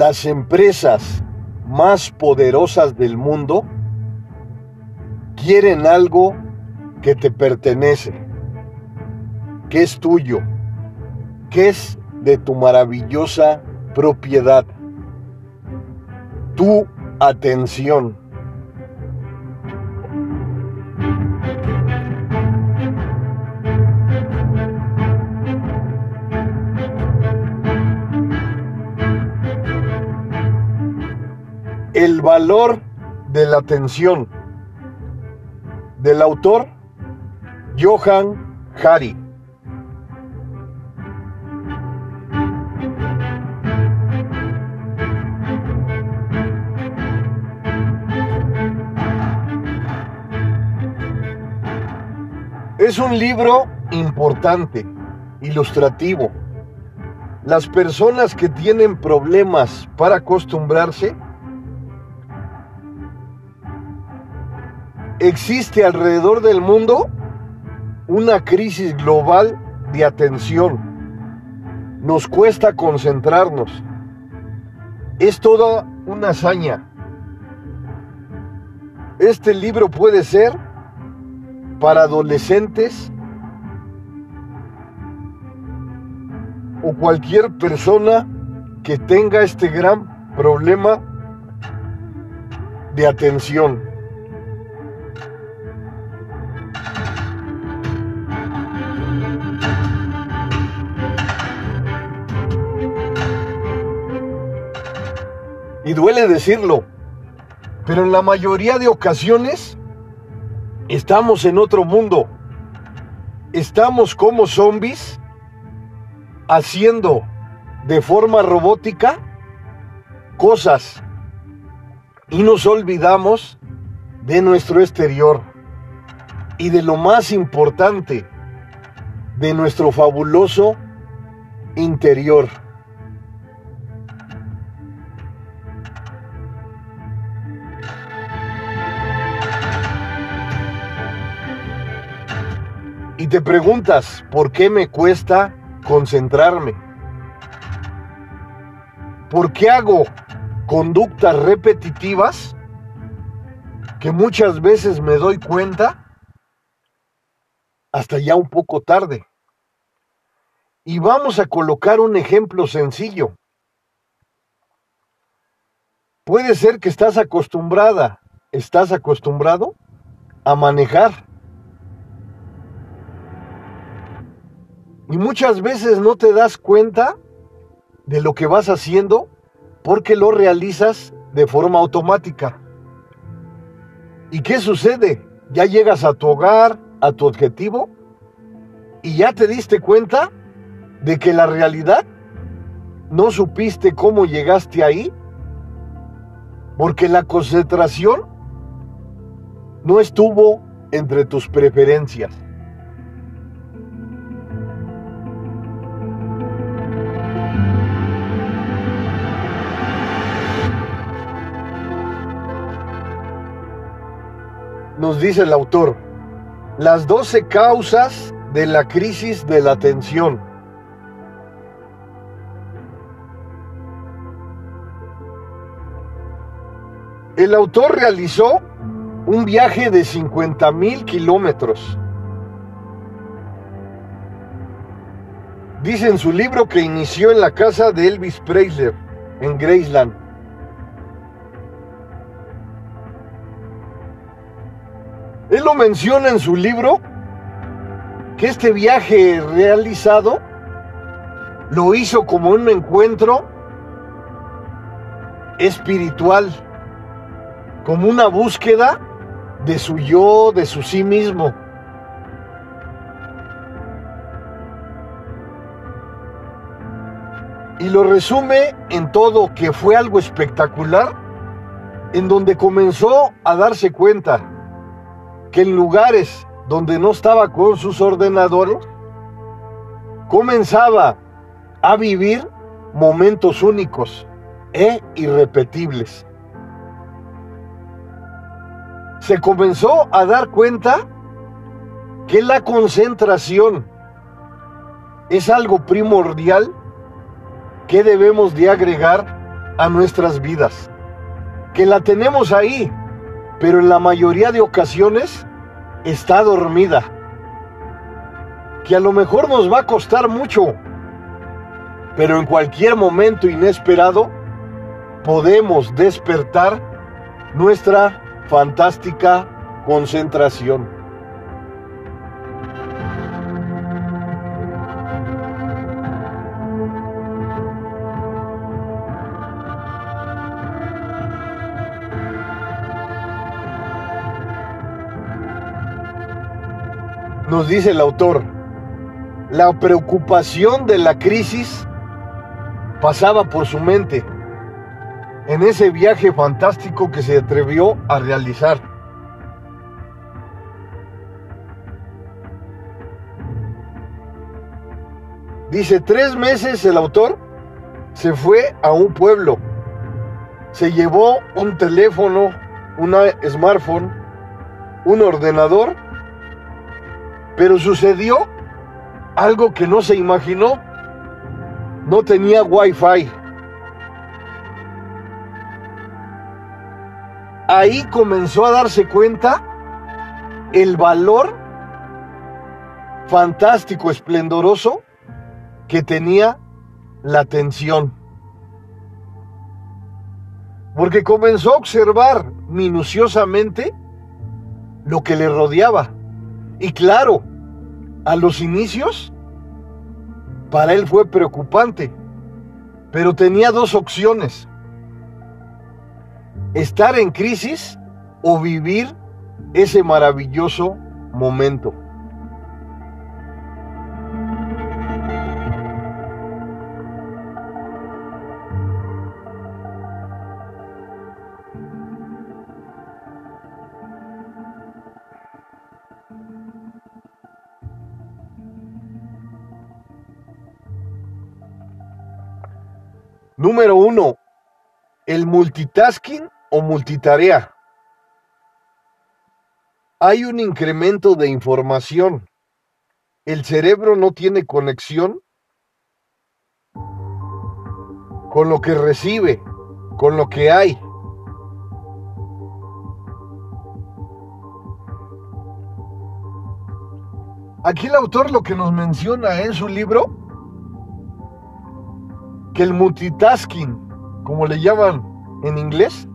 las empresas más poderosas del mundo quieren algo que te pertenece, que es tuyo, que es de tu maravillosa propiedad, tu atención. Valor de la atención del autor Johan Hari. Es un libro importante, ilustrativo. Las personas que tienen problemas para acostumbrarse, existe alrededor del mundo una crisis global de atención. Nos cuesta concentrarnos. Es toda una hazaña. Este libro puede ser para adolescentes o cualquier persona que tenga este gran problema de atención. Y duele decirlo, pero en la mayoría de ocasiones estamos en otro mundo. Estamos como zombies haciendo de forma robótica cosas y nos olvidamos de nuestro exterior y de lo más importante, de nuestro fabuloso interior. Te preguntas, ¿por qué me cuesta concentrarme? ¿Por qué hago conductas repetitivas que muchas veces me doy cuenta hasta ya un poco tarde? Y vamos a colocar un ejemplo sencillo. Puede ser que estás acostumbrada, estás acostumbrado a manejar Y muchas veces no te das cuenta de lo que vas haciendo porque lo realizas de forma automática. ¿Y qué sucede? Ya llegas a tu hogar, a tu objetivo, y ya te diste cuenta de que la realidad no supiste cómo llegaste ahí, porque la concentración no estuvo entre tus preferencias. Nos dice el autor, las 12 causas de la crisis de la atención. El autor realizó un viaje de 50 mil kilómetros. Dice en su libro que inició en la casa de Elvis Presley, en Graceland. Menciona en su libro que este viaje realizado lo hizo como un encuentro espiritual, como una búsqueda de su yo, de su sí mismo. Y lo resume en todo que fue algo espectacular, en donde comenzó a darse cuenta que en lugares donde no estaba con sus ordenadores, comenzaba a vivir momentos únicos e irrepetibles. Se comenzó a dar cuenta que la concentración es algo primordial que debemos de agregar a nuestras vidas, que la tenemos ahí, pero en la mayoría de ocasiones está dormida, que a lo mejor nos va a costar mucho, pero en cualquier momento inesperado podemos despertar nuestra fantástica concentración. Nos dice el autor, la preocupación de la crisis pasaba por su mente en ese viaje fantástico que se atrevió a realizar. Dice, tres meses el autor se fue a un pueblo, se llevó un teléfono, una smartphone, un ordenador pero sucedió algo que no se imaginó. No tenía wifi. Ahí comenzó a darse cuenta el valor fantástico, esplendoroso que tenía la atención. Porque comenzó a observar minuciosamente lo que le rodeaba. Y claro, a los inicios, para él fue preocupante, pero tenía dos opciones. Estar en crisis o vivir ese maravilloso momento. Número uno, el multitasking o multitarea. Hay un incremento de información. El cerebro no tiene conexión con lo que recibe, con lo que hay. Aquí el autor lo que nos menciona en su libro que el multitasking, como le llaman en inglés,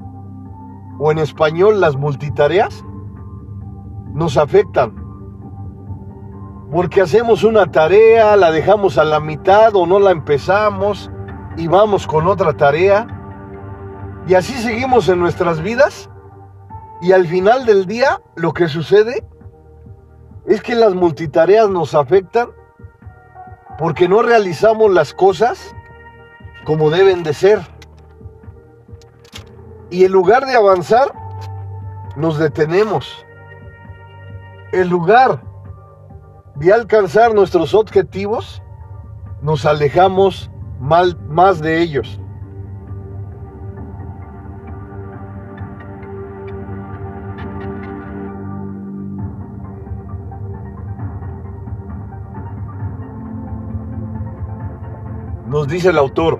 o en español las multitareas, nos afectan. Porque hacemos una tarea, la dejamos a la mitad o no la empezamos y vamos con otra tarea. Y así seguimos en nuestras vidas. Y al final del día lo que sucede es que las multitareas nos afectan porque no realizamos las cosas como deben de ser. Y en lugar de avanzar, nos detenemos. En lugar de alcanzar nuestros objetivos, nos alejamos mal, más de ellos. Nos dice el autor,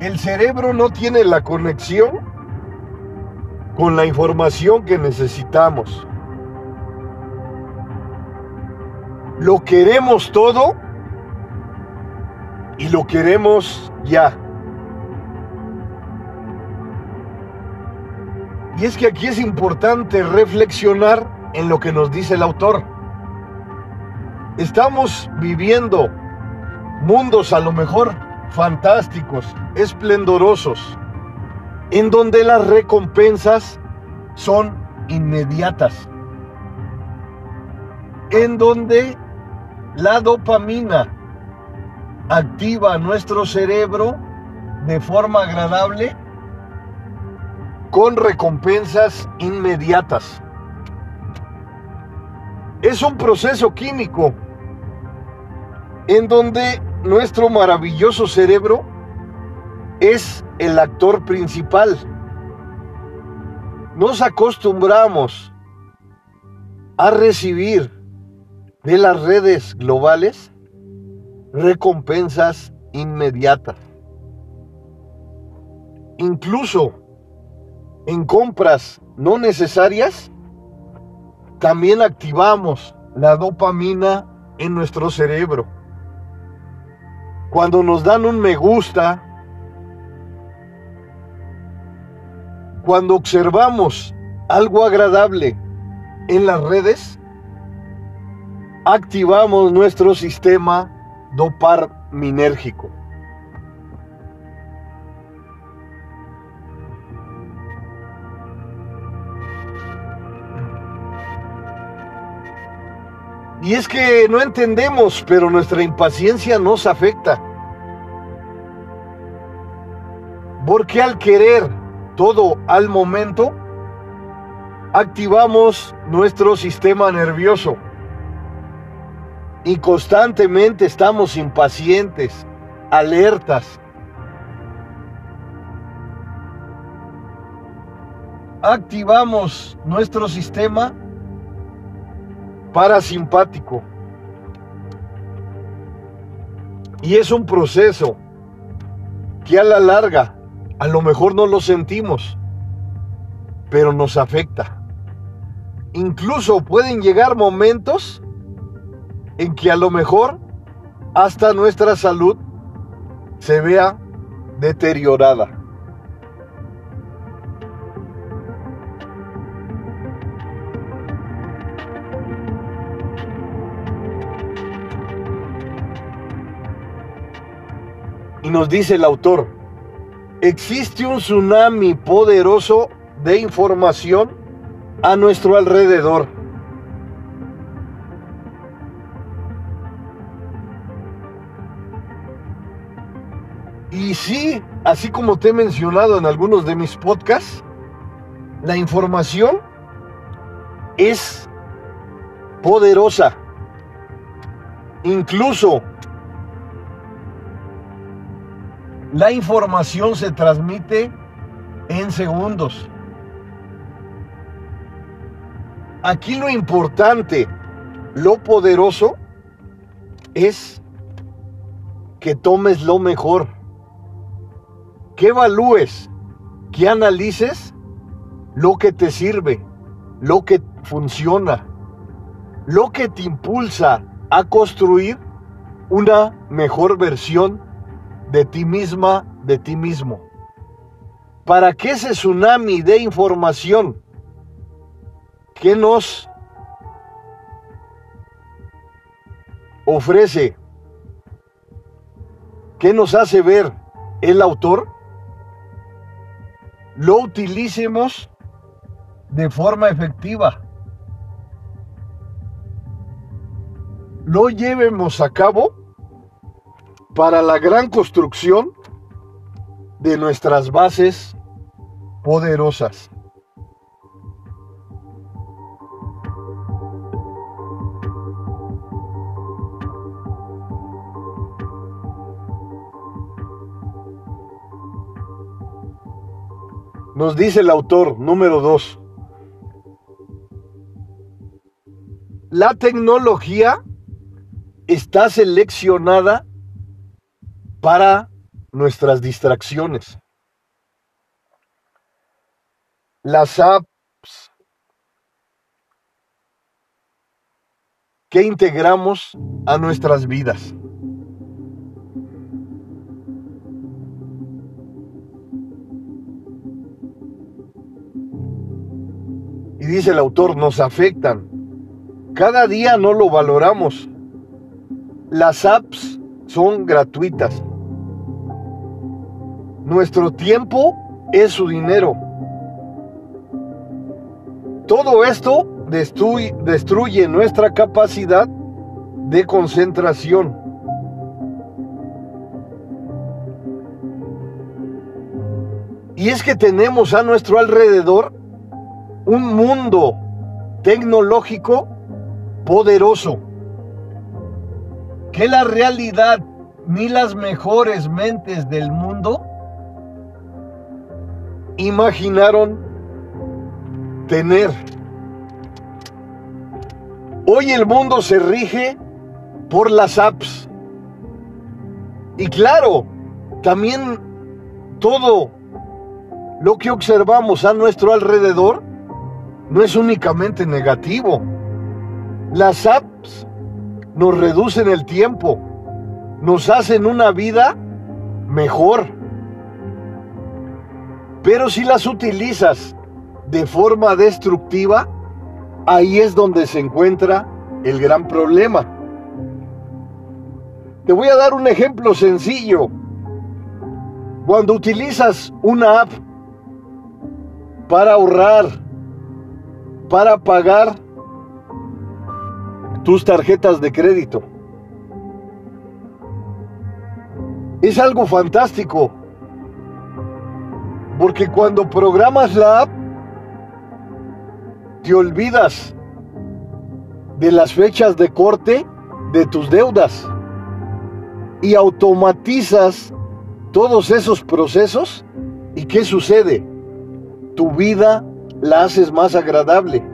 el cerebro no tiene la conexión con la información que necesitamos. Lo queremos todo y lo queremos ya. Y es que aquí es importante reflexionar en lo que nos dice el autor. Estamos viviendo mundos a lo mejor fantásticos, esplendorosos, en donde las recompensas son inmediatas, en donde la dopamina activa nuestro cerebro de forma agradable con recompensas inmediatas. Es un proceso químico en donde nuestro maravilloso cerebro es el actor principal. Nos acostumbramos a recibir de las redes globales recompensas inmediatas. incluso en compras no necesarias, también activamos la dopamina en nuestro cerebro. Cuando nos dan un me gusta, cuando observamos algo agradable en las redes, activamos nuestro sistema dopaminérgico. Y es que no entendemos, pero nuestra impaciencia nos afecta. Porque al querer todo al momento, activamos nuestro sistema nervioso y constantemente estamos impacientes, alertas. Activamos nuestro sistema parasimpático. Y es un proceso que a la larga a lo mejor no lo sentimos, pero nos afecta. Incluso pueden llegar momentos en que a lo mejor hasta nuestra salud se vea deteriorada. Nos dice el autor, existe un tsunami poderoso de información a nuestro alrededor. Y sí, así como te he mencionado en algunos de mis podcasts, la información es poderosa. Incluso La información se transmite en segundos. Aquí lo importante, lo poderoso, es que tomes lo mejor, que evalúes, que analices lo que te sirve, lo que funciona, lo que te impulsa a construir una mejor versión de ti misma, de ti mismo. Para que ese tsunami de información que nos ofrece, que nos hace ver el autor, lo utilicemos de forma efectiva. Lo llevemos a cabo para la gran construcción de nuestras bases poderosas. Nos dice el autor número 2. La tecnología está seleccionada para nuestras distracciones. Las apps que integramos a nuestras vidas. Y dice el autor, nos afectan. Cada día no lo valoramos. Las apps son gratuitas. Nuestro tiempo es su dinero. Todo esto destruye, nuestra capacidad de concentración. Y es que tenemos a nuestro alrededor un mundo tecnológico poderoso, que la realidad ni las mejores mentes del mundo imaginaron tener. Hoy el mundo se rige por las apps. Y claro, también todo lo que observamos a nuestro alrededor no es únicamente negativo. Las apps nos reducen el tiempo, nos hacen una vida mejor. Pero si las utilizas de forma destructiva, ahí es donde se encuentra el gran problema. Te voy a dar un ejemplo sencillo. Cuando utilizas una app para ahorrar, para pagar tus tarjetas de crédito. Es algo fantástico, porque cuando programas la app, te olvidas de las fechas de corte de tus deudas y automatizas todos esos procesos. ¿Y qué sucede? Tu vida la haces más agradable.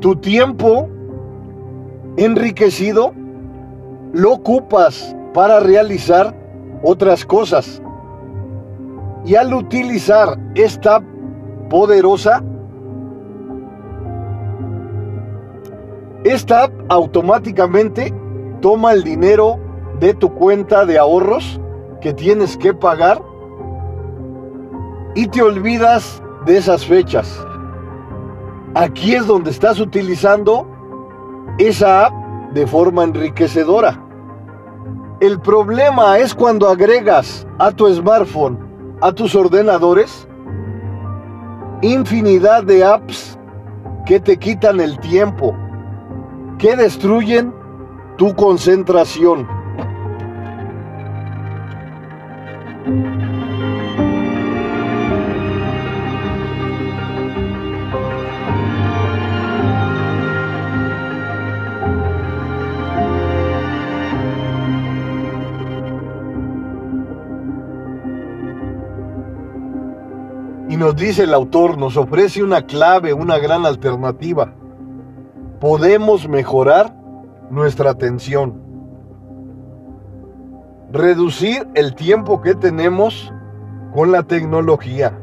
Tu tiempo enriquecido lo ocupas para realizar otras cosas. Y al utilizar esta poderosa, esta app automáticamente toma el dinero de tu cuenta de ahorros que tienes que pagar y te olvidas de esas fechas. Aquí es donde estás utilizando esa app de forma enriquecedora. El problema es cuando agregas a tu smartphone, a tus ordenadores, infinidad de apps que te quitan el tiempo, que destruyen tu concentración. Nos dice el autor, nos ofrece una clave, una gran alternativa. Podemos mejorar nuestra atención. Reducir el tiempo que tenemos con la tecnología.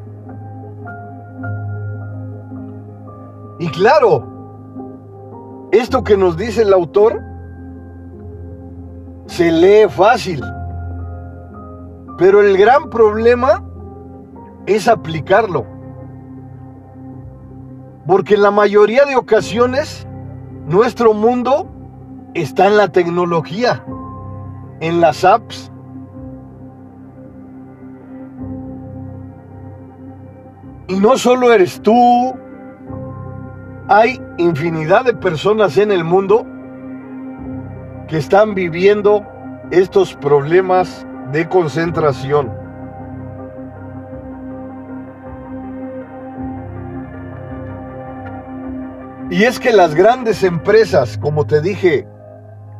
Y claro, esto que nos dice el autor se lee fácil. Pero el gran problema es aplicarlo. Porque en la mayoría de ocasiones nuestro mundo está en la tecnología, en las apps. Y no solo eres tú, hay infinidad de personas en el mundo que están viviendo estos problemas de concentración. Y es que las grandes empresas, como te dije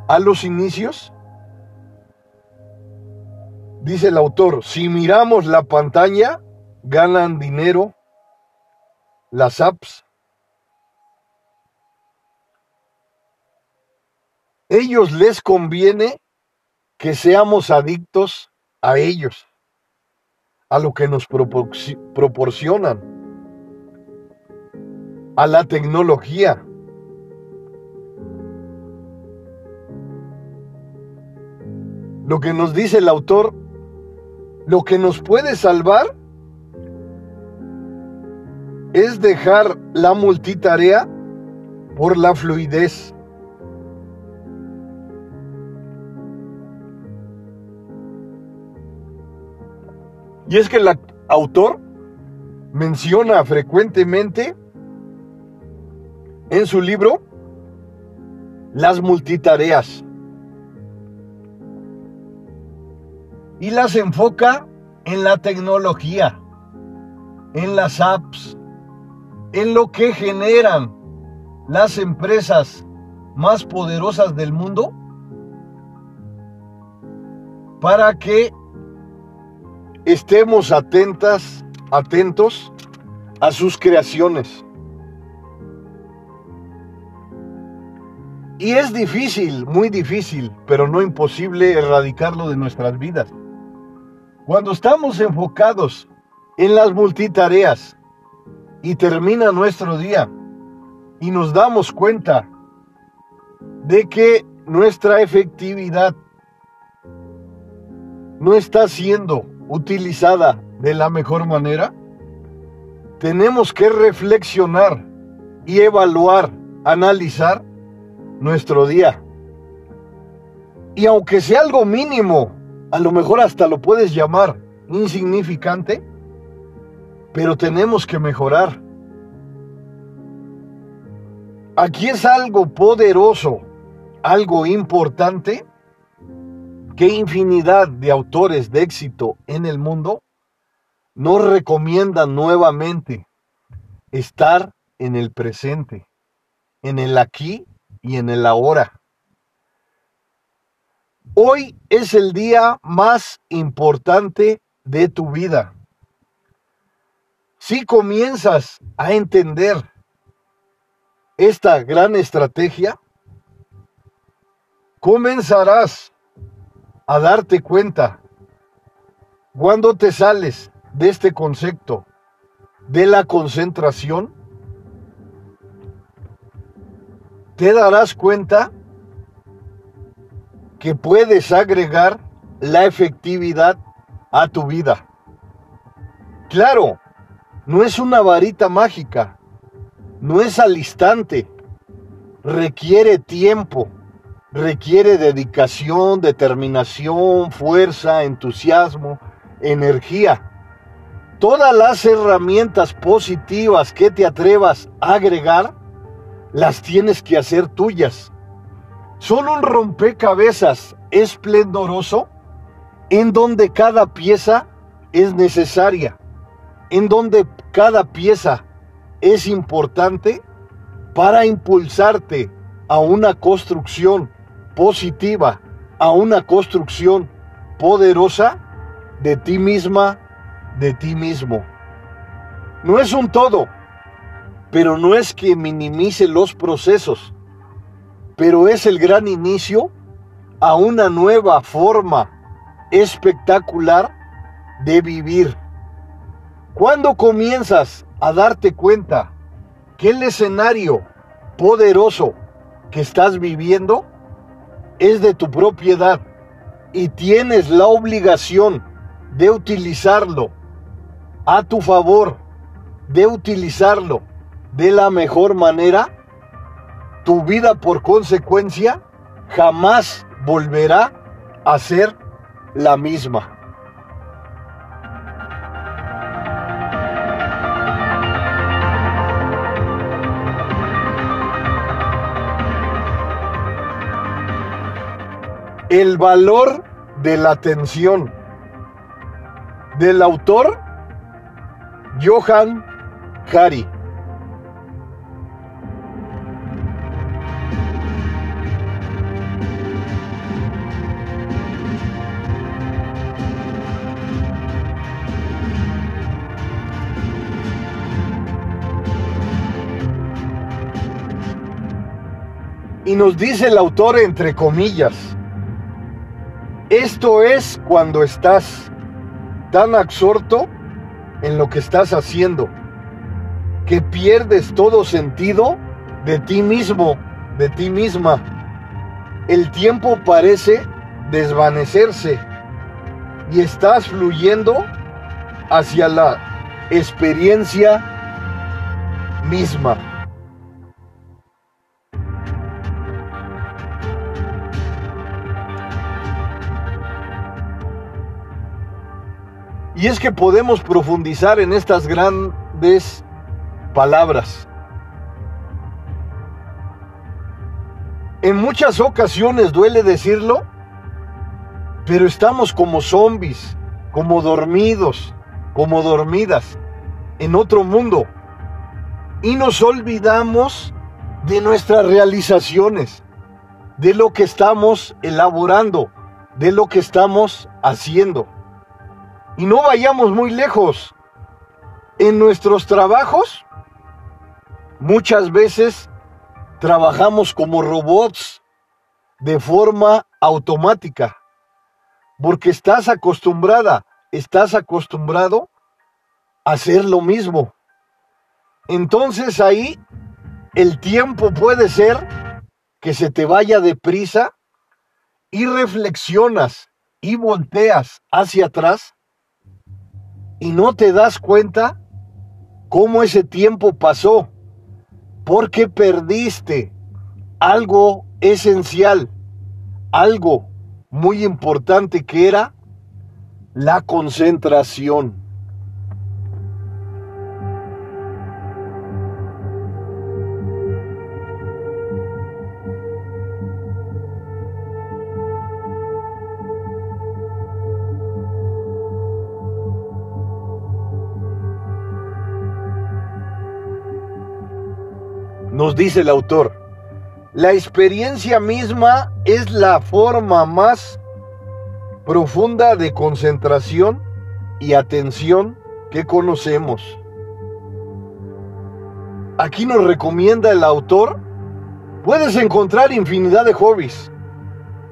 a los inicios, dice el autor, si miramos la pantalla, ganan dinero las apps. Ellos les conviene que seamos adictos a ellos, a lo que nos proporcionan a la tecnología. Lo que nos dice el autor, lo que nos puede salvar es dejar la multitarea por la fluidez. Y es que el autor menciona frecuentemente en su libro Las multitareas y las enfoca en la tecnología, en las apps, en lo que generan las empresas más poderosas del mundo para que estemos atentas, atentos a sus creaciones. Y es difícil, muy difícil, pero no imposible erradicarlo de nuestras vidas. Cuando estamos enfocados en las multitareas y termina nuestro día y nos damos cuenta de que nuestra efectividad no está siendo utilizada de la mejor manera, tenemos que reflexionar y evaluar, analizar nuestro día. Y aunque sea algo mínimo, a lo mejor hasta lo puedes llamar insignificante, pero tenemos que mejorar. Aquí es algo poderoso, algo importante, que infinidad de autores de éxito en el mundo nos recomiendan nuevamente estar en el presente, en el aquí y en el ahora. Hoy es el día más importante de tu vida. Si comienzas a entender esta gran estrategia, comenzarás a darte cuenta cuando te sales de este concepto de la concentración, te darás cuenta que puedes agregar la efectividad a tu vida. Claro, no es una varita mágica, no es al instante, requiere tiempo, requiere dedicación, determinación, fuerza, entusiasmo, energía. Todas las herramientas positivas que te atrevas a agregar, las tienes que hacer tuyas. Son un rompecabezas esplendoroso en donde cada pieza es necesaria en donde cada pieza es importante para impulsarte a una construcción positiva, a una construcción poderosa de ti misma, de ti mismo. No es un todo, pero no es que minimice los procesos, pero es el gran inicio a una nueva forma espectacular de vivir. Cuando comienzas a darte cuenta que el escenario poderoso que estás viviendo es de tu propiedad y tienes la obligación de utilizarlo a tu favor, de utilizarlo de la mejor manera, tu vida por consecuencia jamás volverá a ser la misma. El valor de la atención del autor Johan Hari. Y nos dice el autor entre comillas, esto es cuando estás tan absorto en lo que estás haciendo que pierdes todo sentido de ti mismo, de ti misma. El tiempo parece desvanecerse y estás fluyendo hacia la experiencia misma. Y es que podemos profundizar en estas grandes palabras. En muchas ocasiones duele decirlo, pero estamos como zombies, como dormidos, como dormidas, en otro mundo. Y nos olvidamos de nuestras realizaciones, de lo que estamos elaborando, de lo que estamos haciendo. Y no vayamos muy lejos. En nuestros trabajos, muchas veces trabajamos como robots de forma automática, porque estás acostumbrada estás acostumbrado a hacer lo mismo. Entonces ahí el tiempo puede ser que se te vaya deprisa y reflexionas y volteas hacia atrás y no te das cuenta cómo ese tiempo pasó, porque perdiste algo esencial, algo muy importante que era la concentración. Nos dice el autor, la experiencia misma es la forma más profunda de concentración y atención que conocemos. Aquí nos recomienda el autor, puedes encontrar infinidad de hobbies,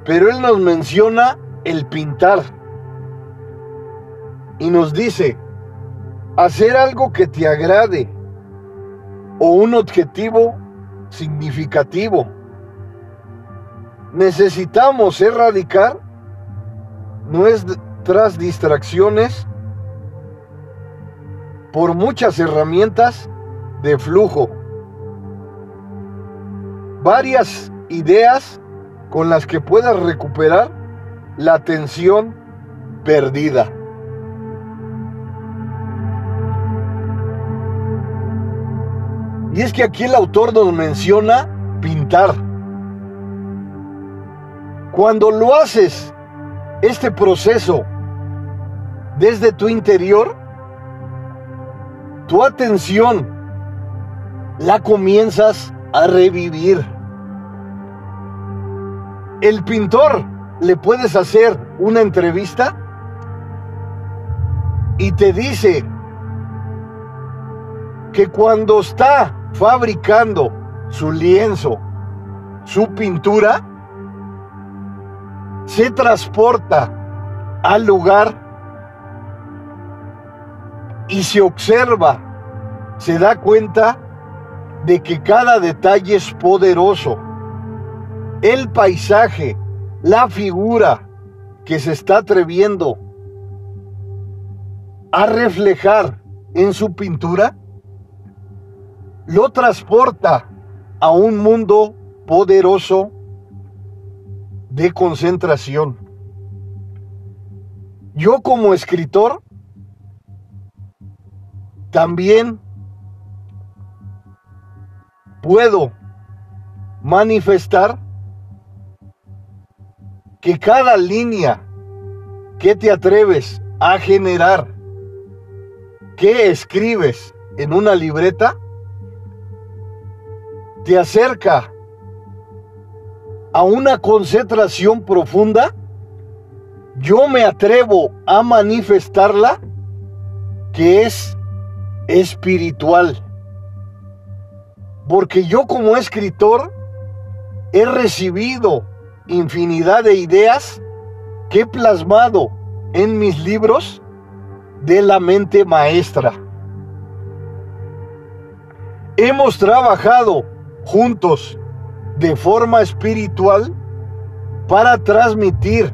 pero él nos menciona el pintar y nos dice, hacer algo que te agrade o un objetivo significativo. Necesitamos erradicar nuestras distracciones por muchas herramientas de flujo. Varias ideas con las que puedas recuperar la atención perdida. Y es que aquí el autor nos menciona pintar. Cuando lo haces este proceso desde tu interior, tu atención la comienzas a revivir. El pintor le puedes hacer una entrevista y te dice que cuando está fabricando su lienzo, su pintura, se transporta al lugar y se observa, se da cuenta de que cada detalle es poderoso. El paisaje, la figura que se está atreviendo a reflejar en su pintura, lo transporta a un mundo poderoso de concentración. Yo como escritor también puedo manifestar que cada línea que te atreves a generar, que escribes en una libreta, te acerca a una concentración profunda, yo me atrevo a manifestarla que es espiritual. Porque yo como escritor he recibido infinidad de ideas que he plasmado en mis libros de la mente maestra. Hemos trabajado juntos de forma espiritual para transmitir,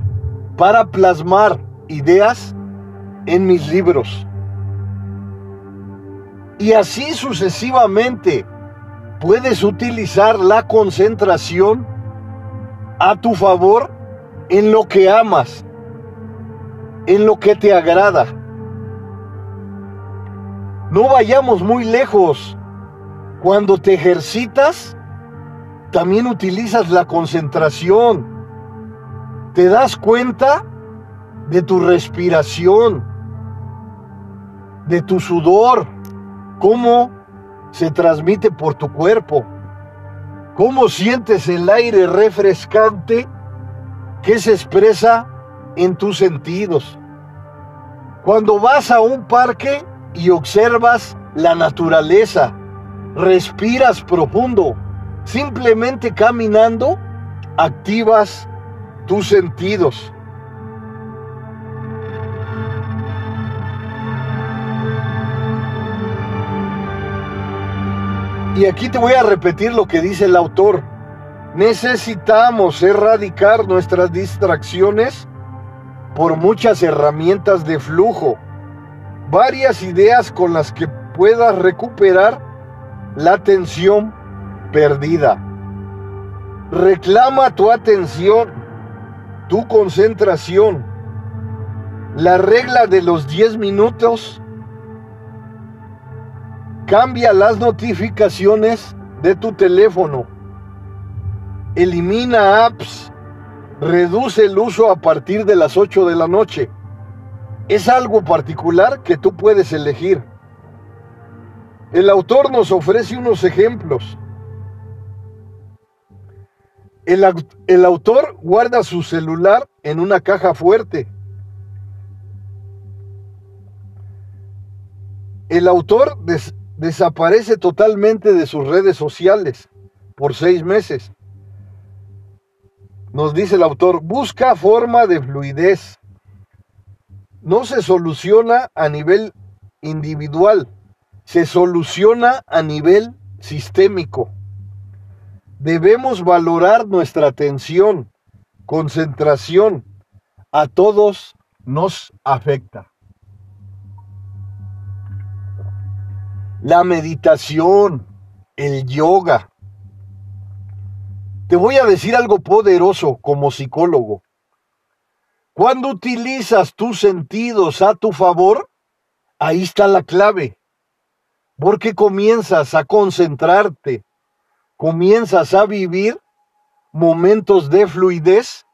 para plasmar ideas en mis libros. Y así sucesivamente puedes utilizar la concentración a tu favor en lo que amas, en lo que te agrada. No vayamos muy lejos. Cuando te ejercitas, también utilizas la concentración. Te das cuenta de tu respiración, de tu sudor, cómo se transmite por tu cuerpo, cómo sientes el aire refrescante que se expresa en tus sentidos. Cuando vas a un parque y observas la naturaleza, respiras profundo. Simplemente caminando, activas tus sentidos. Y aquí te voy a repetir lo que dice el autor. Necesitamos erradicar nuestras distracciones por muchas herramientas de flujo, varias ideas con las que puedas recuperar la atención perdida. Reclama tu atención, tu concentración. La regla de los 10 minutos cambia las notificaciones de tu teléfono. Elimina apps. Reduce el uso a partir de las 8 de la noche. Es algo particular que tú puedes elegir. El autor nos ofrece unos ejemplos. El, el, autor guarda su celular en una caja fuerte. El autor des desaparece totalmente de sus redes sociales por seis meses. Nos dice el autor, busca forma de fluidez. No se soluciona a nivel individual, se soluciona a nivel sistémico. Debemos valorar nuestra atención, concentración. A todos nos afecta. La meditación, el yoga. Te voy a decir algo poderoso como psicólogo. Cuando utilizas tus sentidos a tu favor, ahí está la clave porque comienzas a concentrarte, comienzas a vivir momentos de fluidez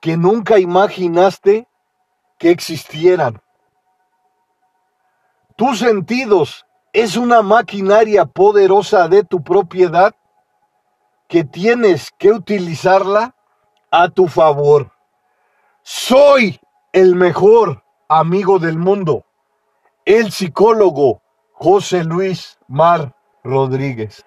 que nunca imaginaste que existieran. Tus sentidos es una maquinaria poderosa de tu propiedad que tienes que utilizarla a tu favor. Soy el mejor amigo del mundo, el psicólogo José Luis Mar Rodríguez.